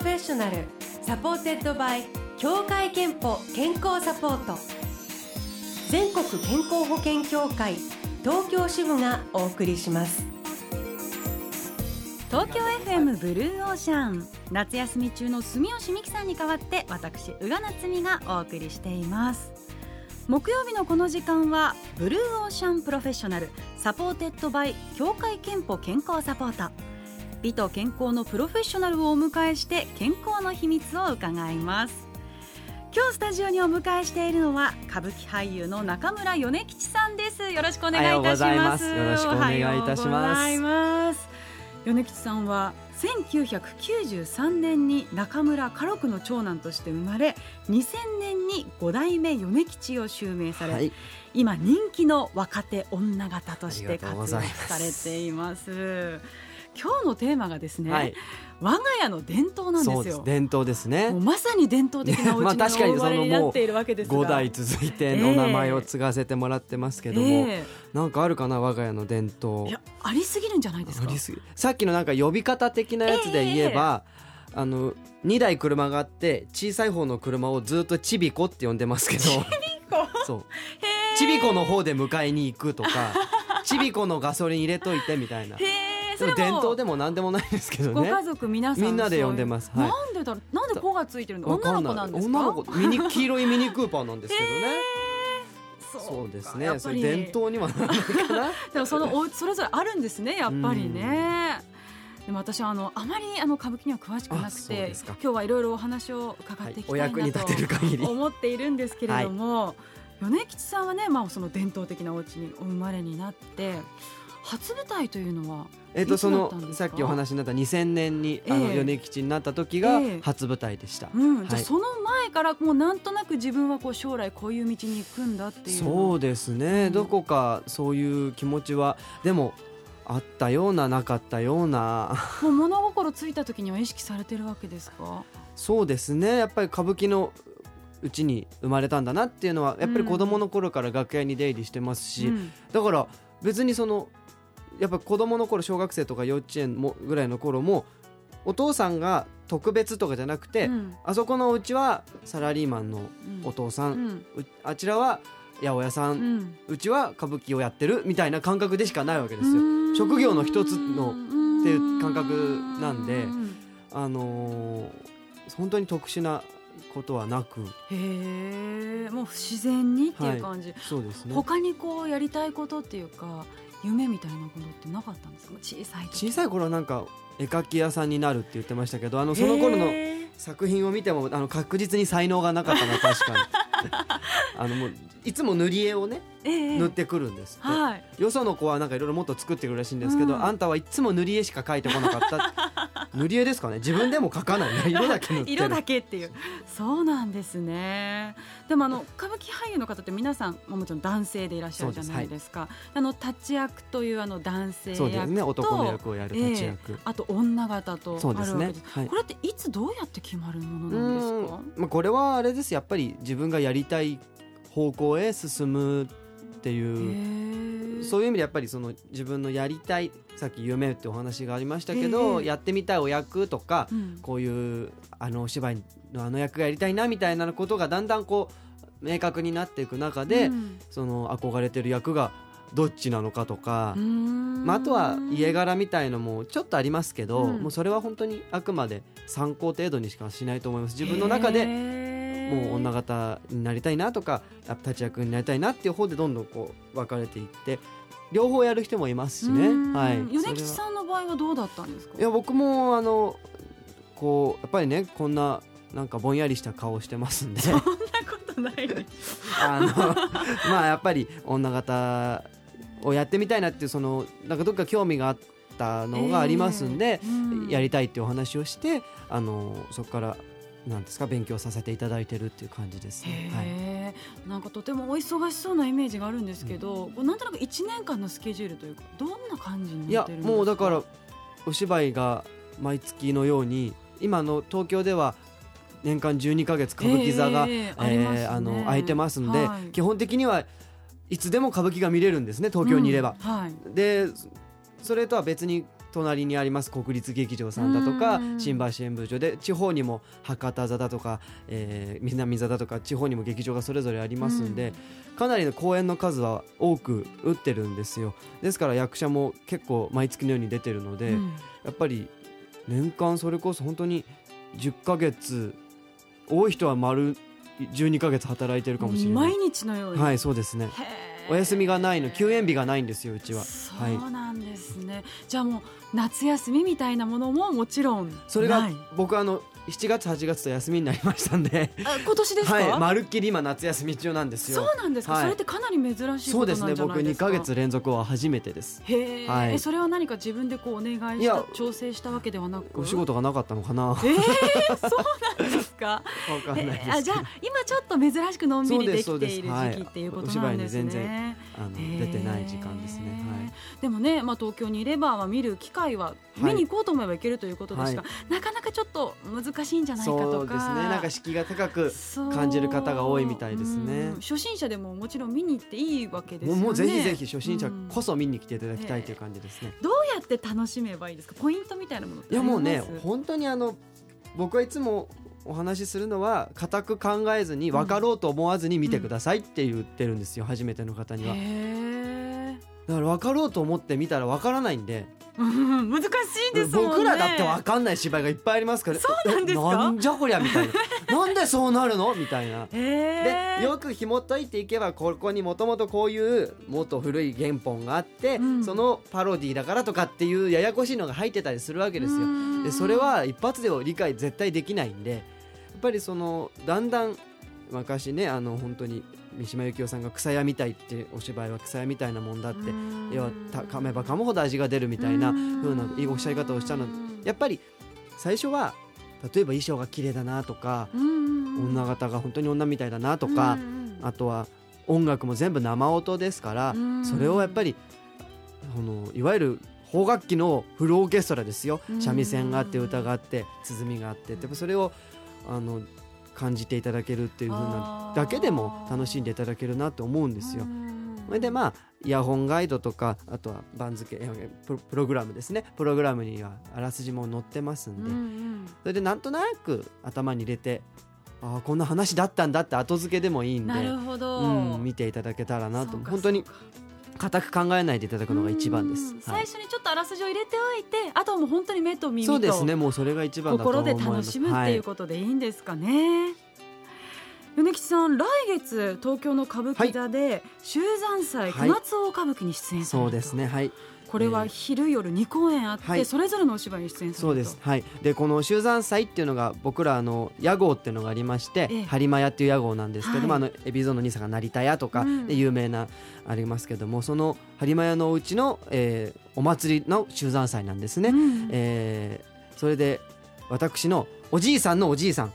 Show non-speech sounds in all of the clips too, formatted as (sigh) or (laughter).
professional supported by 協会けんぽ健康サポート。全国健康保険協会東京支部がお送りします。東京 FM Blue Ocean。夏休み中の住吉美紀さんに代わって私宇賀なつみがお送りしています。木曜日のこの時間は Blue Ocean professional supported by 協会けんぽ健康サポート。美と健康のプロフェッショナルをお迎えして健康の秘密を伺います。今日スタジオにお迎えしているのは歌舞伎俳優の中村米吉さんです。よろしくお願いいたします。よろしくお願いいたします。米吉さんは1993年に中村家禄の長男として生まれ2000年に5代目米吉を襲名され、はい、今人気の若手女方として活躍されています今日のテーマがですね、はい、我が家の伝統なんですよ。伝統ですね。まさに伝統的なお家の生まれになっているわけですが、まあ、代続いての名前を継がせてもらってますけども、えー、なんかあるかな？我が家の伝統。いやありすぎるんじゃないですか？さっきのなんか呼び方的なやつで言えば、えー、あの2台車があって小さい方の車をずっとちびこって呼んでますけど。ちびこ？そう。ちびこの方で迎えに行くとか (laughs) ちびこのガソリン入れといてみたいな。でも伝統でも何でもないですけどね。ご家族皆さんみんなで呼んでます、はい、なんでだろう？なんで子がついてるの女の子なんですか？女の子。ミニ黄色いミニクーパーなんですけどね、そう。ですね。それ伝統にはならないかな。(laughs) でもそのおそれぞれあるんですね。やっぱりね。でも私はあのあまりあの歌舞伎には詳しくなくて今日はいろいろお話を伺っていきたいなと思っているんですけれども、はい、米吉さんはね、まあ、その伝統的なお家にお生まれになって初舞台というのはえっ、とそのさっきお話になった2000年に、あの米吉になった時が初舞台でした。うん、じゃその前からもうなんとなく自分はこう将来こういう道に行くんだっていう。そうですね、うん、どこかそういう気持ちはでもあったようななかったような。(laughs) もう物心ついた時には意識されてるわけですか？そうですね。やっぱり歌舞伎のうちに生まれたんだなっていうのはやっぱり子供の頃から楽屋に出入りしてますし、うん、だから別にそのやっぱ子供の頃小学生とか幼稚園もぐらいの頃もお父さんが特別とかじゃなくて、うん、あそこのうちはサラリーマンのお父さん、うん、あちらは八百屋さん、うちは歌舞伎をやってるみたいな感覚でしかないわけですよ。職業の一つのっていう感覚なんであのー、本当に特殊なことはなく。へえもう不自然にっていう感じ、はい、そうですね。他にこうやりたいことっていうか夢みたいなことってなかったんですか？小さい小さい頃はなんか絵描き屋さんになるって言ってましたけどあのその頃の作品を見てもあの確実に才能がなかったのは (laughs) 確かに。あのもういつも塗り絵をね、えー、塗ってくるんですって、はい、よその子はなんかいろいろもっと作ってくるらしいんですけど、うん、あんたはいつも塗り絵しか描いてこなかった塗り絵ですかね。自分でも描かない。ね (laughs) 色だけ塗って色だけっていう。そうなんですね。でもあの歌舞伎俳優の方って皆さんもちろん男性でいらっしゃるじゃないですか、はい、あの立ち役というあの男性役そうですね。男の役をやる立ち役、えー、あと女方とあるわけで。すね、はい、これっていつどうやって決まるものなんですか？まあこれはあれです。やっぱり自分がやりたい方向へ進むっていう。そういう意味でやっぱりその自分のやりたいさっき夢ってお話がありましたけどやってみたいお役とか、うん、こういうあのお芝居のあの役がやりたいなみたいなことがだんだんこう明確になっていく中で、うん、その憧れてる役がどっちなのかとか、まあ、あとは家柄みたいのもちょっとありますけど、うん、もうそれは本当にあくまで参考程度にしかしないと思います。自分の中でもう女方になりたいなとか立ち役になりたいなっていう方でどんどんこう分かれていって両方やる人もいますしね。はい、米吉さんの場合はどうだったんですか？いや僕もあのこうやっぱりねこんななんかぼんやりした顔してますんで。そんなことないであの (laughs) まあやっぱり女方をやってみたいなっていうそのなんかどっか興味があったのがありますんで、えーうん、やりたいっていうお話をしてあのそこからなんですか勉強させていただいてるっていう感じです、ね、はい、なんかとてもお忙しそうなイメージがあるんですけど、うん、なんとなく1年間のスケジュールというかどんな感じになってるんですか？いやもうだからお芝居が毎月のように今の東京では年間12か月歌舞伎座が、えー、えー、あの空いてますんで、はい、基本的にはいつでも歌舞伎が見れるんですね東京にいれば。うん。はい、でそれとは別に隣にあります国立劇場さんだとかうん。新橋演舞場で地方にも博多座だとか、えー南座だとか地方にも劇場がそれぞれありますんで、かなりの公演の数は多く打ってるんですよ。ですから役者も結構毎月のように出てるので、うん。やっぱり年間それこそ本当に10ヶ月多い人は丸12ヶ月働いてるかもしれない。毎日のように、はいそうですね。へーお休みがないの休園日がないんですようちは。そうなんですね、じゃあもう夏休みみたいなものももちろんそれが僕あの7月8月と休みになりましたんで。あ今年ですか、はいまるっきり今夏休み中なんですそうよなんですか、はい。それってかなり珍しいそうですねことなんじゃない僕2ですかヶ月連続は初めてです。へえ、はい。えそれは何か自分でこうお願いした調整したわけではなく？お仕事がなかったのかな。わえー、そうなんですか？(laughs) かんないあじゃあ今ちょっと珍しくのんびりできている時期っていうことはいなんですお芝居に全ね。あの出てない時間ですね。はい。でもね、まあ、東京にいれば、まあ、見る機会は見に行こうと思えば行けるということですが、はなかなかちょっと難しいんじゃないかとか。そうですね。なんか敷居が高く感じる方が多いみたいですね。うん。初心者でももちろん見に行っていいわけですよね。もうぜひぜひ初心者うんこそ見に来ていただきたいという感じですね、どうやって楽しめばいいですか？ポイントみたいなものいやもうね本当にあの僕はいつもお話しするのは固く考えずに分かろうと思わずに見てくださいって言ってるんですよ、初めての方には。へだから分かろうと思って見たら分からないんで。難しいですもんね。僕らだって分かんない芝居がいっぱいありますから。そうなんですか？えなんじゃこりゃみたいな。(laughs) なんでそうなるの？みたいな。へー。でよく紐解いていけばここにもともとこういうもっと古い原本があって、うん。そのパロディだからとかっていうややこしいのが入ってたりするわけですよ。うん。でそれは一発では理解絶対できないんでやっぱりそのだんだん昔ねあの本当に三島由紀夫さんが草屋みたいってお芝居は草屋みたいなもんだってうん。要はた噛めば噛むほど味が出るみたいな風なおっしゃり方をしたの。やっぱり最初は例えば衣装が綺麗だなとか、女方が本当に女みたいだなとか、あとは音楽も全部生音ですから、うん。それをやっぱりあのいわゆる邦楽器のフルオーケストラですよ。うん。三味線があって歌があって鼓があってでもそれをあの感じていただけるっていう風なだけでも楽しんでいただけるなと思うんですよ。それでまあイヤホンガイドとかあとは番付えプログラムですね。プログラムにはあらすじも載ってますんで、それでなんとなく頭に入れてああこんな話だったんだって後付けでもいいんでなるほど、うん、見ていただけたらなと。本当に固く考えないでいただくのが一番です。うん。はい。最初にちょっとあらすじを入れておいてあとはもう本当に目と耳とそうですねもうそれが一番だと思心でいます。楽しむっていうことでいいんですかね、米吉さん来月東京の歌舞伎座で秀山祭はい。九月大歌舞伎に出演されると、そうですね。はいこれは昼夜2公演あって、はい。それぞれのお芝居に出演そうです。はい。でこの秀山祭っていうのが僕らあの屋号っていうのがありましてええ。播磨屋っていう屋号なんですけども、はい。あの海老蔵の兄さんが成田屋とかうん。で有名なありますけどもその播磨屋のおうちの、えーお祭りの秀山祭なんですね、うん。えーそれで私のおじいさんのおじいさん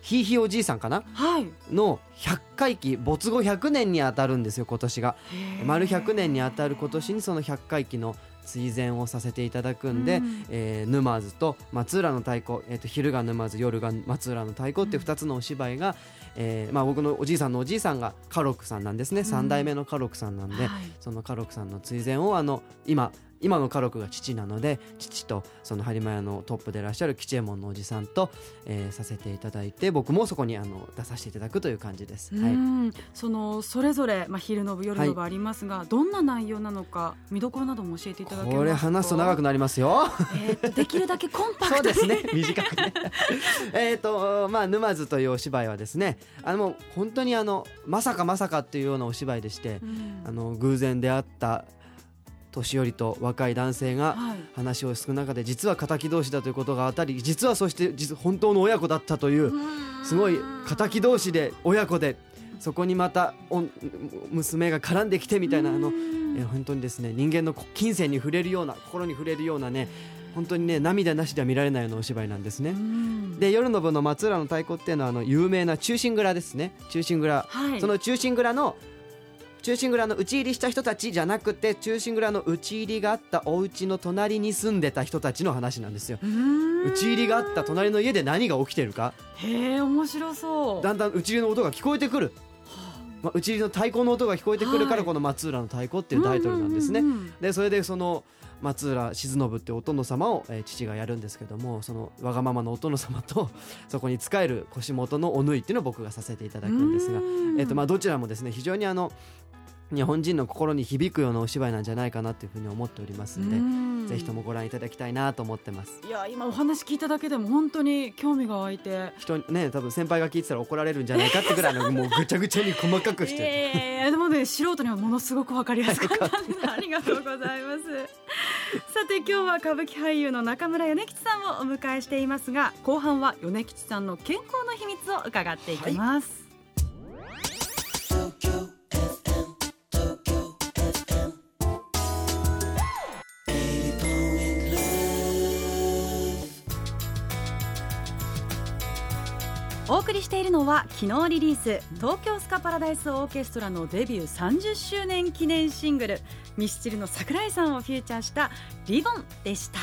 ひいひいおじいさんかな？はい。の100回忌没後100年にあたるんですよ今年が。丸100年にあたる今年にその100回忌の追善をさせていただくんで、うん。えー沼津と松浦の太鼓、えー、と昼が沼津夜が松浦の太鼓っていう2つのお芝居が、えーまあ、僕のおじいさんのおじいさんが家禄さんなんですね、ん3代目の家禄さんなんで、はい。その家禄さんの追善をあの今今の家禄が父なので父とその播磨屋のトップでいらっしゃる吉右衛門のおじさんと、えーさせていただいて僕もそこにあの出させていただくという感じです。はい。うんそのそれぞれ、まあ、昼の部夜の部ありますが、どんな内容なのか見どころなども教えていただけますか？これ話すと長くなりますよ。えーとできるだけコンパクトに。そうですね。短くね。(laughs) えっとまあ沼津というお芝居はですねあの本当にあのまさかまさかっていうようなお芝居でしてう、ん。あの偶然出会った年寄りと若い男性がはい。話をする中で実は敵同士だということが当たり実はそして実本当の親子だったというすごい敵同士で親子でそこにまたお娘が絡んできてみたいなあのえー本当にですね人間の金銭に触れるような心に触れるようなね本当にね涙なしでは見られないようなお芝居なんですね。で夜の部の松浦の太鼓っていうのはあの有名な忠臣蔵ですね。忠臣蔵、はい。その忠臣蔵の忠臣蔵の討ち入りした人たちじゃなくて忠臣蔵の討ち入りがあったお家の隣に住んでた人たちの話なんですよ。討ち入りがあった隣の家で何が起きてるか。へえ面白そう。だんだん討ち入りの音が聞こえてくる。まあ、うちの太鼓の音が聞こえてくるかはい。らこの松浦の太鼓っていうタイトルなんですね。でそれでその松浦静信ってお殿様を、えー父がやるんですけどもそのわがままのお殿様と (laughs) そこに仕える腰元のお縫いっていうのを僕がさせていただくんですが、うん。えー、とまあどちらもですね非常にあの日本人の心に響くようなお芝居なんじゃないかなというふうに思っておりますんで、うん。ぜひともご覧いただきたいなと思ってます。いや今お話聞いただけでも本当に興味が湧いて。人にね多分先輩が聞いてたら怒られるんじゃないかってぐらいのもうぐちゃぐちゃに細かくして。ええでもね素人にはものすごくわかりやすかったんでありがとうございます。さて今日は歌舞伎俳優の中村米吉さんをお迎えしていますが後半は米吉さんの健康の秘密を伺っていきます、お送りしているのは昨日リリース東京スカパラダイスオーケストラのデビュー30周年記念シングルミスチルの桜井さんをフィーチャーしたリボンでした。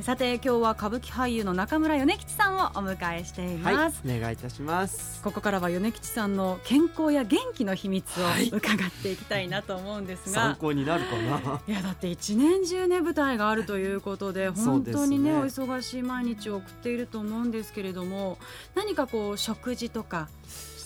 さて今日は歌舞伎俳優の中村米吉さんをお迎えしていはい、ます、お願いいたします。ここからは米吉さんの健康や元気の秘密をはい。伺っていきたいなと思うんですが、参考になるかな。いやだって一年中ね舞台があるということで (laughs) 本当にねお忙しい毎日を送っていると思うんですけれども何かこう食事とか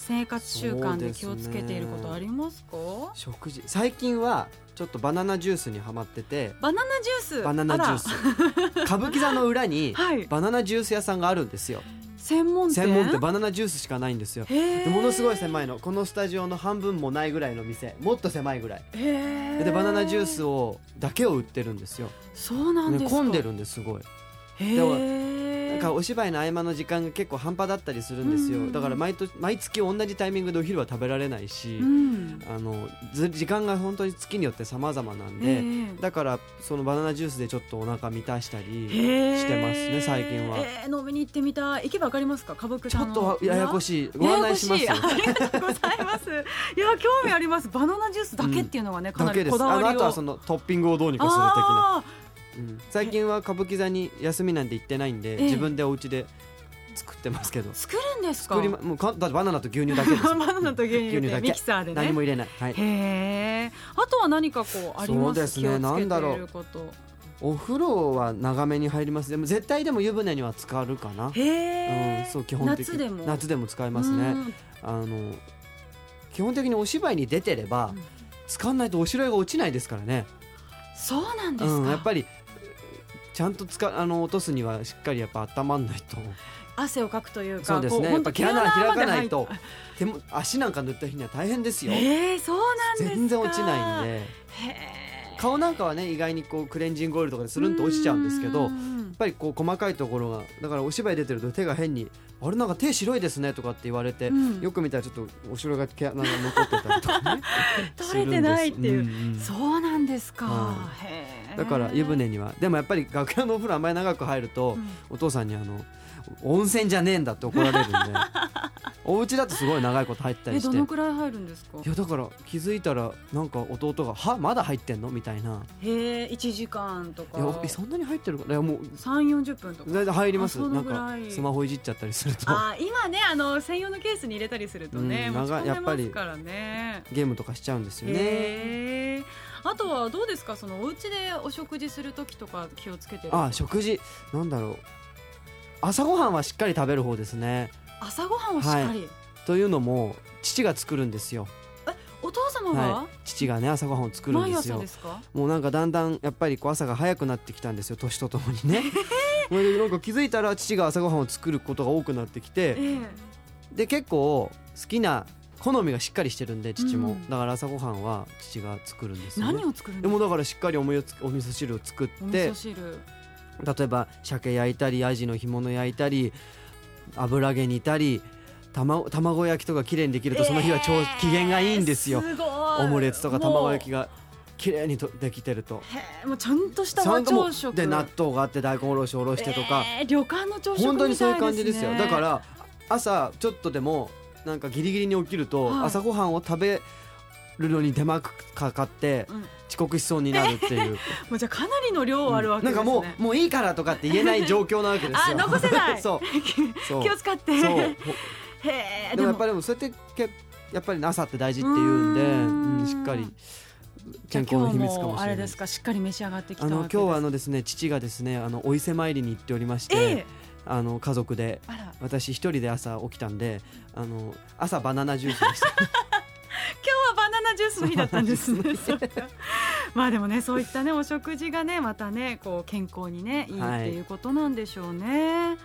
生活習慣で気をつけていることありますか？食事。最近はちょっとバナナジュースにはまってて。バナナジュース？バナナジュース。(laughs) 歌舞伎座の裏に (laughs) バナナジュース屋さんがあるんですよ。専門店？専門店。バナナジュースしかないんですよ。でものすごい狭いの。このスタジオの半分もないぐらいの店。もっと狭いぐらい。でバナナジュースをだけを売ってるんですよ、そうなんですか。ね混んでるんですすごい。へでかお芝居の合間の時間が結構半端だったりするんですよ、うん。だから毎年毎月同じタイミングでお昼は食べられないし、うん。あのず時間が本当に月によって様々なんで、だからそのバナナジュースでちょっとお腹満たしたりしてますね最近は、えー飲みに行ってみたい。行けばわかりますか？歌舞伎ちょっとややこしい。ご案内します (laughs) ありがとうございます。いや興味あります。バナナジュースだけっていうのがね、かなりこだわりをあのあとはそのトッピングをどうにかする的な、最近は歌舞伎座に休みなんて行ってないんで、ええ。自分でお家で作ってますけど。ー作るんですか？作りまもうかだってバナナと牛乳だけです。(laughs) バナナと牛乳で牛乳だけ。ミキサーでね。何も入れない、はい、へえ。あとは何かこうあります？そうですね。なんだろう。お風呂は長めに入ります。でも絶対でも湯船には浸かるかな。へえ、うん、そう基本的夏でも。夏でも使いますね。うん。あの基本的にお芝居に出てれば、うん。使わないとお城が落ちないですからね、そうなんですか、うん、やっぱりちゃんと使あの落とすにはしっかりやっぱ温まんないと。汗をかくというかそうですね。やっぱ毛穴開かないと。手も足なんか塗った日には大変ですよ。えー、そうなんですか。全然落ちないんで。顔なんかはね意外にこうクレンジングオイルとかでスルンと落ちちゃうんですけどやっんぱりこう細かいところがだからお芝居出てると手が変に「あれなんか手白いですね」とかって言われて、うん。よく見たらちょっとお城が毛穴が残ってたりとかね (laughs) 取れてないっていう。するんです。そうなんですか、はへーだから湯船には。でもやっぱり楽屋のお風呂あんまり長く入ると、うん。お父さんにあの温泉じゃねえんだって怒られるんで。(laughs) お家だとすごい長いこと入ったえりして。どのくらい入るんですか？いやだから気づいたらなんか弟が「はまだ入ってんの?」みたいな。へえ1時間と「か。いやえそんなに入ってるか?」いやもう3 4 0分とか。全然入ります。なんかスマホいじっちゃったりすると。あー今ねあの専用のケースに入れたりするとね、うん持ち込んでやっぱりますからね。ゲームとかしちゃうんですよねあとはどうですか？そのお家でお食事する時とか気をつけてる？あ食事。なんだろう。朝ごはんはしっかり食べる方ですね。朝ごはんをしっかり、というのも父が作るんですよ。お父様が、はい。父がね朝ごはんを作るん毎ですよもうなんかだんだんやっぱりこう朝が早くなってきたんですよ年とともにね。それでなんか気づいたら父が朝ごはんを作ることが多くなってきて。ええ。で結構好きな好みがしっかりしてるんで父も、うん。だから朝ごはんは父が作るんですよ、ね、何を作るんでもだからしっかりお味つお味噌汁を作って例えば鮭焼いたりアジの干物焼いたり油揚げ煮たり卵卵焼きとか綺麗にできるとその日は超機嫌がいいんですよ、オムレツとか卵焼きがが綺麗にとできてると。へえもうちゃんとした和朝食。うで納豆があって大根おろしおろしてとか、えー旅館の朝食みたいです、ね、本当にそういう感じですよ。だから朝ちょっとでもなんかギリギリに起きると、はい。朝ごはんを食べるのに手間かかってうん。遅刻しそうになるっていう、(laughs) もうじゃあかなりの量あるわけですね、なんかもうもういいからとかって言えない状況なわけですよ。あ残せない。(laughs) (laughs) そう。気を使って。へえでも。やっぱりでもそうやってけやっぱり朝って大事って言うんで、うん。うん、しっかり健康の秘密かもしれない。あれですかしっかり召し上がってきた今日はあのですね父がですねあのお伊勢参りに行っておりまして、ええあの家族で私一人で朝起きたんであの朝バナナジュースでした。(laughs) 今日はバナナジュースの日だったんですね。(laughs) まあでもねそういったねお食事がねまたねこう健康にねい。いっていうことなんでしょうね。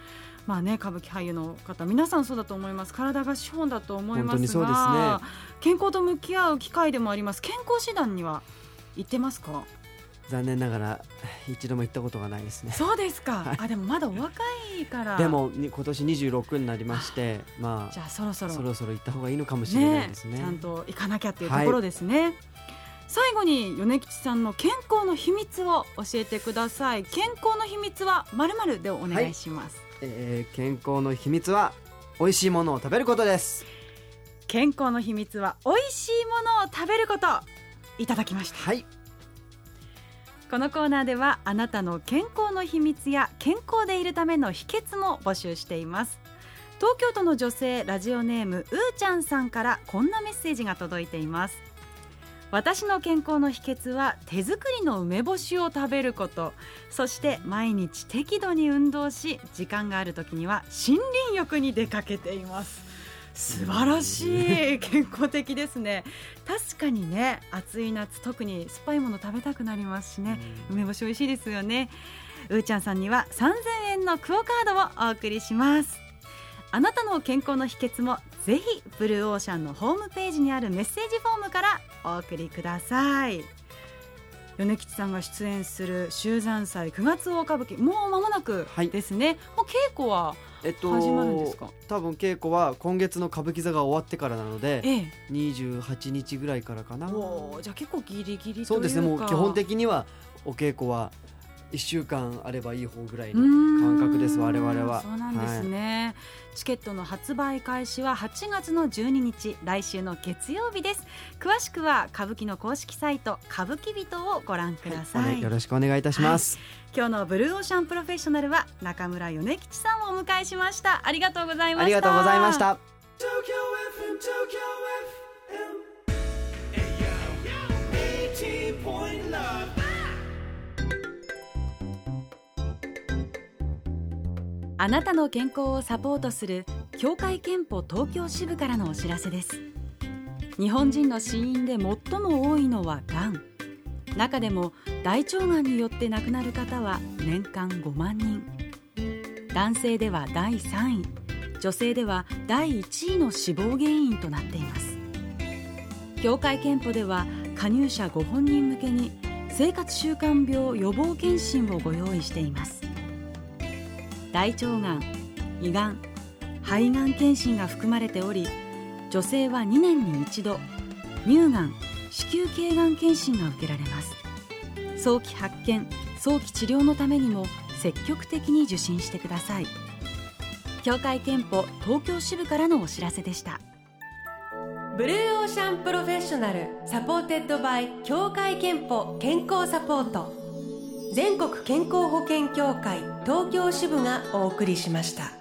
まあね歌舞伎俳優の方皆さんそうだと思います。体が資本だと思いますが健康と向き合う機会でもあります。健康診断には行ってますか？残念ながら一度も行ったことがないですね。そうですか、はい。あでもまだお若いから。でもに今年26になりましてまじゃあそろそろ。あそろそろ行った方がいいのかもしれないですね。ちゃんと行かなきゃっていうところですね、最後に米吉さんの健康の秘密を教えてください。健康の秘密はまるまるでお願いします、えー健康の秘密は美味しいものを食べることです。健康の秘密は美味しいものを食べること。いただきました。はいこのコーナーではあなたの健康の秘密や健康でいるための秘訣も募集しています。東京都の女性ラジオネームうーちゃんさんからこんなメッセージが届いています。私の健康の秘訣は手作りの梅干しを食べること。そして毎日適度に運動し時間がある時には森林浴に出かけています。素晴らしい。健康的ですね。確かにね暑い夏特に酸っぱいもの食べたくなりますしね。梅干し美味しいですよね。うーちゃんさんには3000円のクオカードをお送りします。あなたの健康の秘訣もぜひブルーオーシャンのホームページにあるメッセージフォームからお送りください米吉さんが出演する秀山祭9月大歌舞伎もう間もなくはいですね、もう稽古はえっと始まるんですか？多分稽古は今月の歌舞伎座が終わってからなのでええ。28日ぐらいからかな。おーじゃあ結構ギリギリというか。そうですね。もう基本的にはお稽古は1週間あればいい方ぐらいの感感覚です我々は。そうなんですね、チケットの発売開始は8月の12日来週の月曜日です。詳しくは歌舞伎の公式サイト歌舞伎人をご覧ください、はい。よろしくお願いいたします、今日のブルーオーシャンプロフェッショナルは中村米吉さんをお迎えしました。ありがとうございました。ありがとうございましたあなたの健康をサポートする協会憲法東京支部からのお知らせです。日本人の死因で最も多いのはがん。中でも大腸がんによって亡くなる方は年間5万人。男性では第3位。女性では第1位の死亡原因となっています。協会憲法では加入者ご本人向けに生活習慣病予防検診をご用意しています。大腸がん胃がん肺がん検診が含まれており女性は2年に一度乳がん子宮頸がん検診が受けられます。早期発見早期治療のためにも積極的に受診してください。協会けんぽ東京支部からのお知らせでした。 Blue Ocean professional supported by 協会けんぽ健康サポート。全国健康保険協会東京支部がお送りしました。